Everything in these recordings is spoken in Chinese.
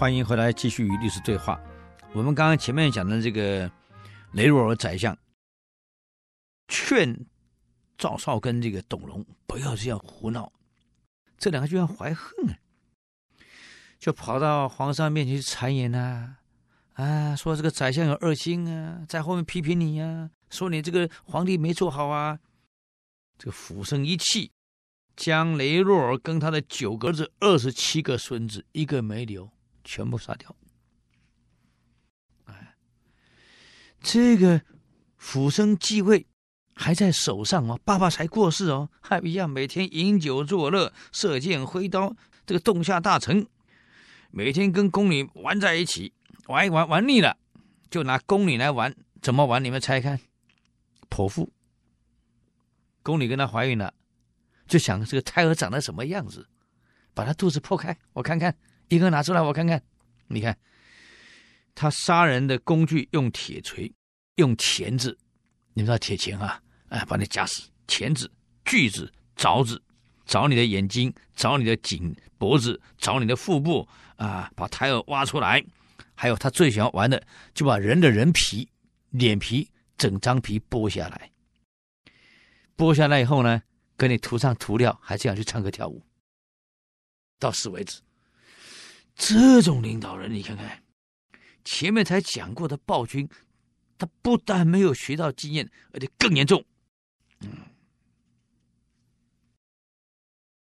欢迎回来继续与历史对话。我们刚刚前面讲的这个雷若尔宰相劝赵少跟这个董荣不要这样胡闹，这两个居然怀恨啊，就跑到皇上面前去谗言呐，啊，说这个宰相有二心啊，在后面批评你呀、说你这个皇帝没做好啊。这个辅生一气，将雷若尔跟他的九个儿子、二十七个孙子一个没留。全部杀掉！哎，这个辅生继位还在手上哦，爸爸才过世哦，还一样每天饮酒作乐，射箭挥刀，这个动下大臣，每天跟宫女玩在一起，玩一玩玩腻了，就拿宫女来玩，怎么玩？你们猜看，剖腹，宫女跟他怀孕了，就想这个胎儿长得什么样子，把他肚子剖开，我看看。一个拿出来，我看看。你看，他杀人的工具用铁锤，用钳子，你知道铁钳啊？哎，把你夹死。钳子、锯子、凿子，凿你的眼睛，凿你的颈脖子，凿你的腹部啊，把胎儿挖出来。还有他最喜欢玩的，就把人的人皮、脸皮整张皮剥下来。剥下来以后呢，给你涂上涂料，还这样去唱歌跳舞，到死为止。这种领导人，你看看，前面才讲过的暴君，他不但没有学到经验，而且更严重。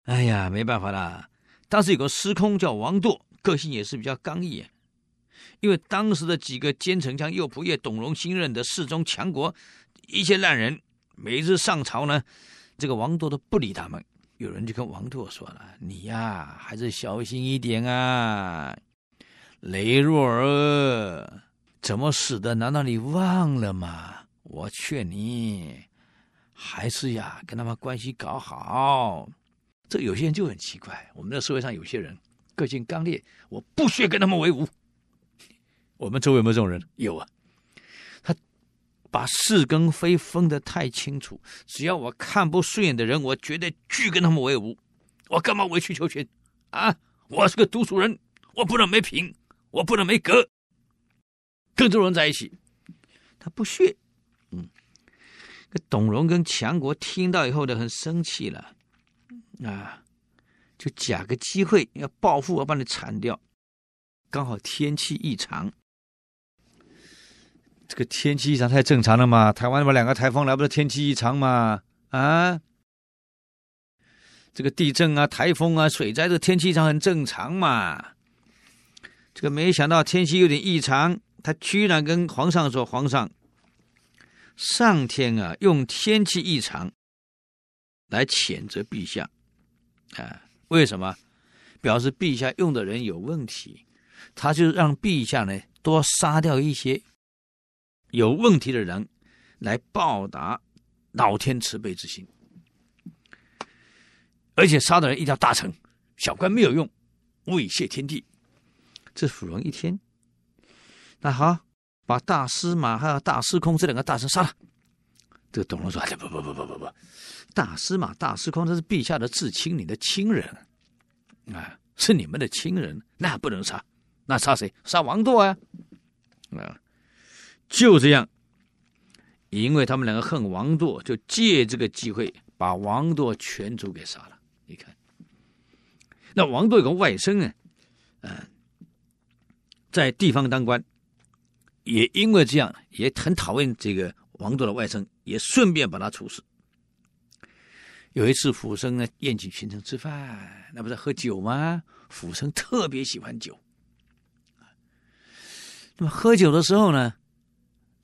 哎呀，没办法啦。当时有个司空叫王铎，个性也是比较刚毅。因为当时的几个奸臣，像右仆射、董荣新任的侍中强国，一些烂人，每一次上朝呢，这个王铎都不理他们。有人就跟王拓说了：“你呀，还是小心一点啊！雷若儿怎么死的？难道你忘了吗？我劝你，还是呀，跟他们关系搞好。这有些人就很奇怪，我们的社会上有些人个性刚烈，我不屑跟他们为伍。我们周围有没有这种人？有啊。”把是跟非分得太清楚，只要我看不顺眼的人，我绝对拒跟他们为伍。我干嘛委曲求全啊？我是个读书人，我不能没品，我不能没格。跟这种人在一起，他不屑。嗯，董荣跟强国听到以后呢，很生气了，啊，就假个机会要报复，要把你铲掉。刚好天气异常。这个天气异常太正常了嘛？台湾那边两个台风来，不是天气异常嘛？啊，这个地震啊、台风啊、水灾，这天气异常很正常嘛。这个没想到天气有点异常，他居然跟皇上说：“皇上，上天啊，用天气异常来谴责陛下啊？为什么？表示陛下用的人有问题，他就让陛下呢多杀掉一些。”有问题的人来报答老天慈悲之心，而且杀的人一定要大臣，小官没有用，猥亵天地。这芙蓉一听，那好，把大司马还有大司空这两个大臣杀了。这个董荣说：“不不不不不不，大司马、大司空这是陛下的至亲，你的亲人啊，是你们的亲人，那不能杀。那杀谁？杀王铎啊！啊。”就这样，因为他们两个恨王铎，就借这个机会把王铎全族给杀了。你看，那王铎有个外甥啊，嗯，在地方当官，也因为这样也很讨厌这个王铎的外甥，也顺便把他处死。有一次，辅生呢宴请群臣吃饭，那不是喝酒吗？辅生特别喜欢酒，那么喝酒的时候呢？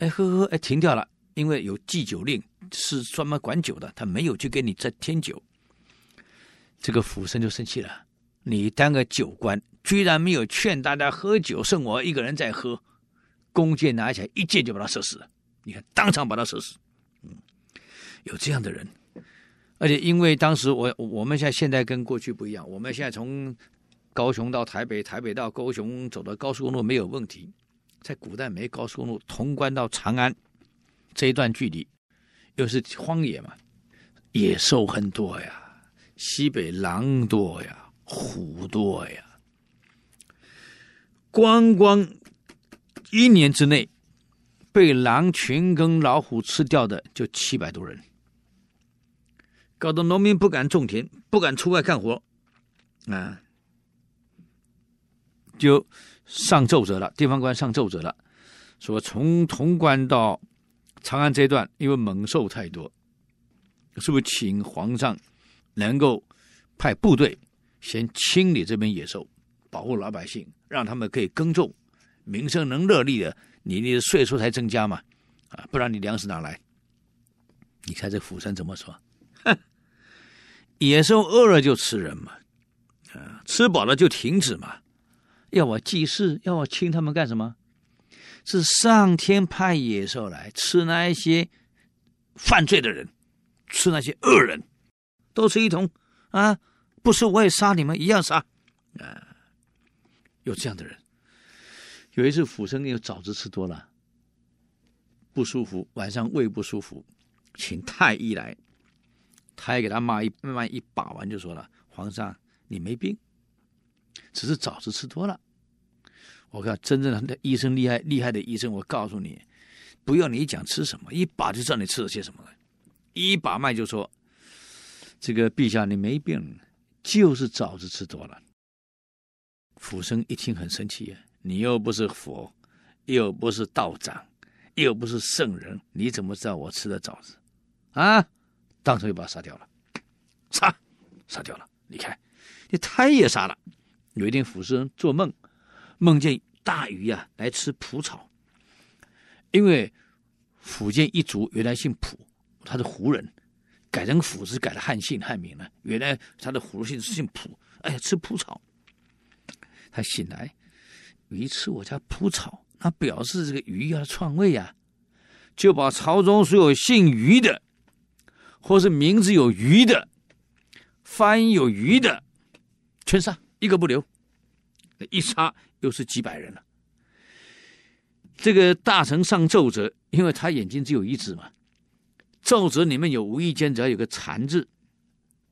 哎，喝喝，哎，停掉了，因为有禁酒令，是专门管酒的，他没有去给你再添酒。这个府生就生气了，你当个酒官，居然没有劝大家喝酒，剩我一个人在喝，弓箭拿起来，一箭就把他射死了。你看，当场把他射死。嗯，有这样的人，而且因为当时我我们现在现在跟过去不一样，我们现在从高雄到台北，台北到高雄走的高速公路没有问题。在古代没高速公路，潼关到长安这一段距离，又是荒野嘛，野兽很多呀，西北狼多呀，虎多呀。光光一年之内，被狼群跟老虎吃掉的就七百多人，搞得农民不敢种田，不敢出外干活，啊，就上奏折了，地方官上奏折了，说从潼关到长安这段，因为猛兽太多，是不是请皇上能够派部队先清理这边野兽，保护老百姓，让他们可以耕种，民生能乐利的，你你的税收才增加嘛，啊，不然你粮食哪来？你看这府生怎么说？哼，野兽饿了就吃人嘛，啊，吃饱了就停止嘛，要我济世，要我清他们干什么？是上天派野兽来吃那一些犯罪的人，吃那些恶人，都是一同啊！不是我也杀你们，一样杀啊！有这样的人。有一次府生有枣子吃多了，不舒服，晚上胃不舒服，请太医来，太医给他骂一慢慢一把完就说了：“皇上，你没病，只是枣子吃多了。”我看真正的医生厉害厉害的医生，我告诉你，不要你讲吃什么，一把就知道你吃了些什么了，一把脉就说：“这个陛下你没病，就是枣子吃多了。”府生一听很生气呀，你又不是佛，又不是道长，又不是圣人，你怎么知道我吃的枣子？啊！当场就把他杀掉了，杀，杀掉了。你看，你太也杀了。有一天府生做梦。梦见大鱼啊来吃蒲草，因为福建一族原来姓蒲，他是胡人，改成府是改了汉姓汉名了。原来他的胡姓是姓蒲，哎呀吃蒲草。他醒来，鱼吃我家蒲草，那表示这个鱼要篡位呀，就把朝中所有姓余的，或是名字有余的，发音有余的，全杀，一个不留。一杀。又是几百人了。这个大臣上奏折，因为他眼睛只有一只嘛，奏折里面有无意间只要有个残字，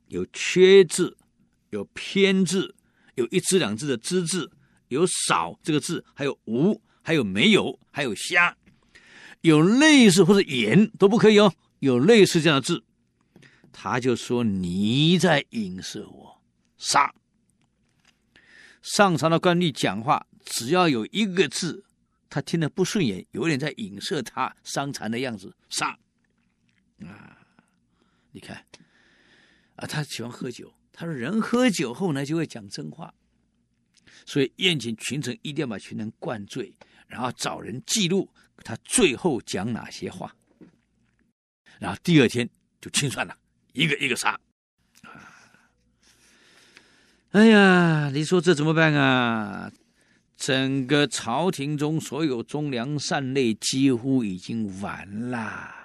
有缺字，有偏字，有一只两只的之字，有少这个字，还有无，还有没有，还有瞎，有类似或者言都不可以哦。有类似这样的字，他就说你在影射我，杀。上朝的官吏讲话，只要有一个字，他听得不顺眼，有点在影射他伤残的样子，杀啊！你看啊，他喜欢喝酒，他说人喝酒后呢，就会讲真话，所以宴请群臣一定要把群臣灌醉，然后找人记录他最后讲哪些话，然后第二天就清算了，一个一个杀。哎呀，你说这怎么办啊？整个朝廷中所有忠良善类几乎已经完啦，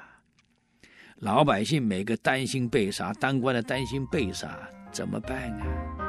老百姓每个担心被杀，当官的担心被杀，怎么办啊？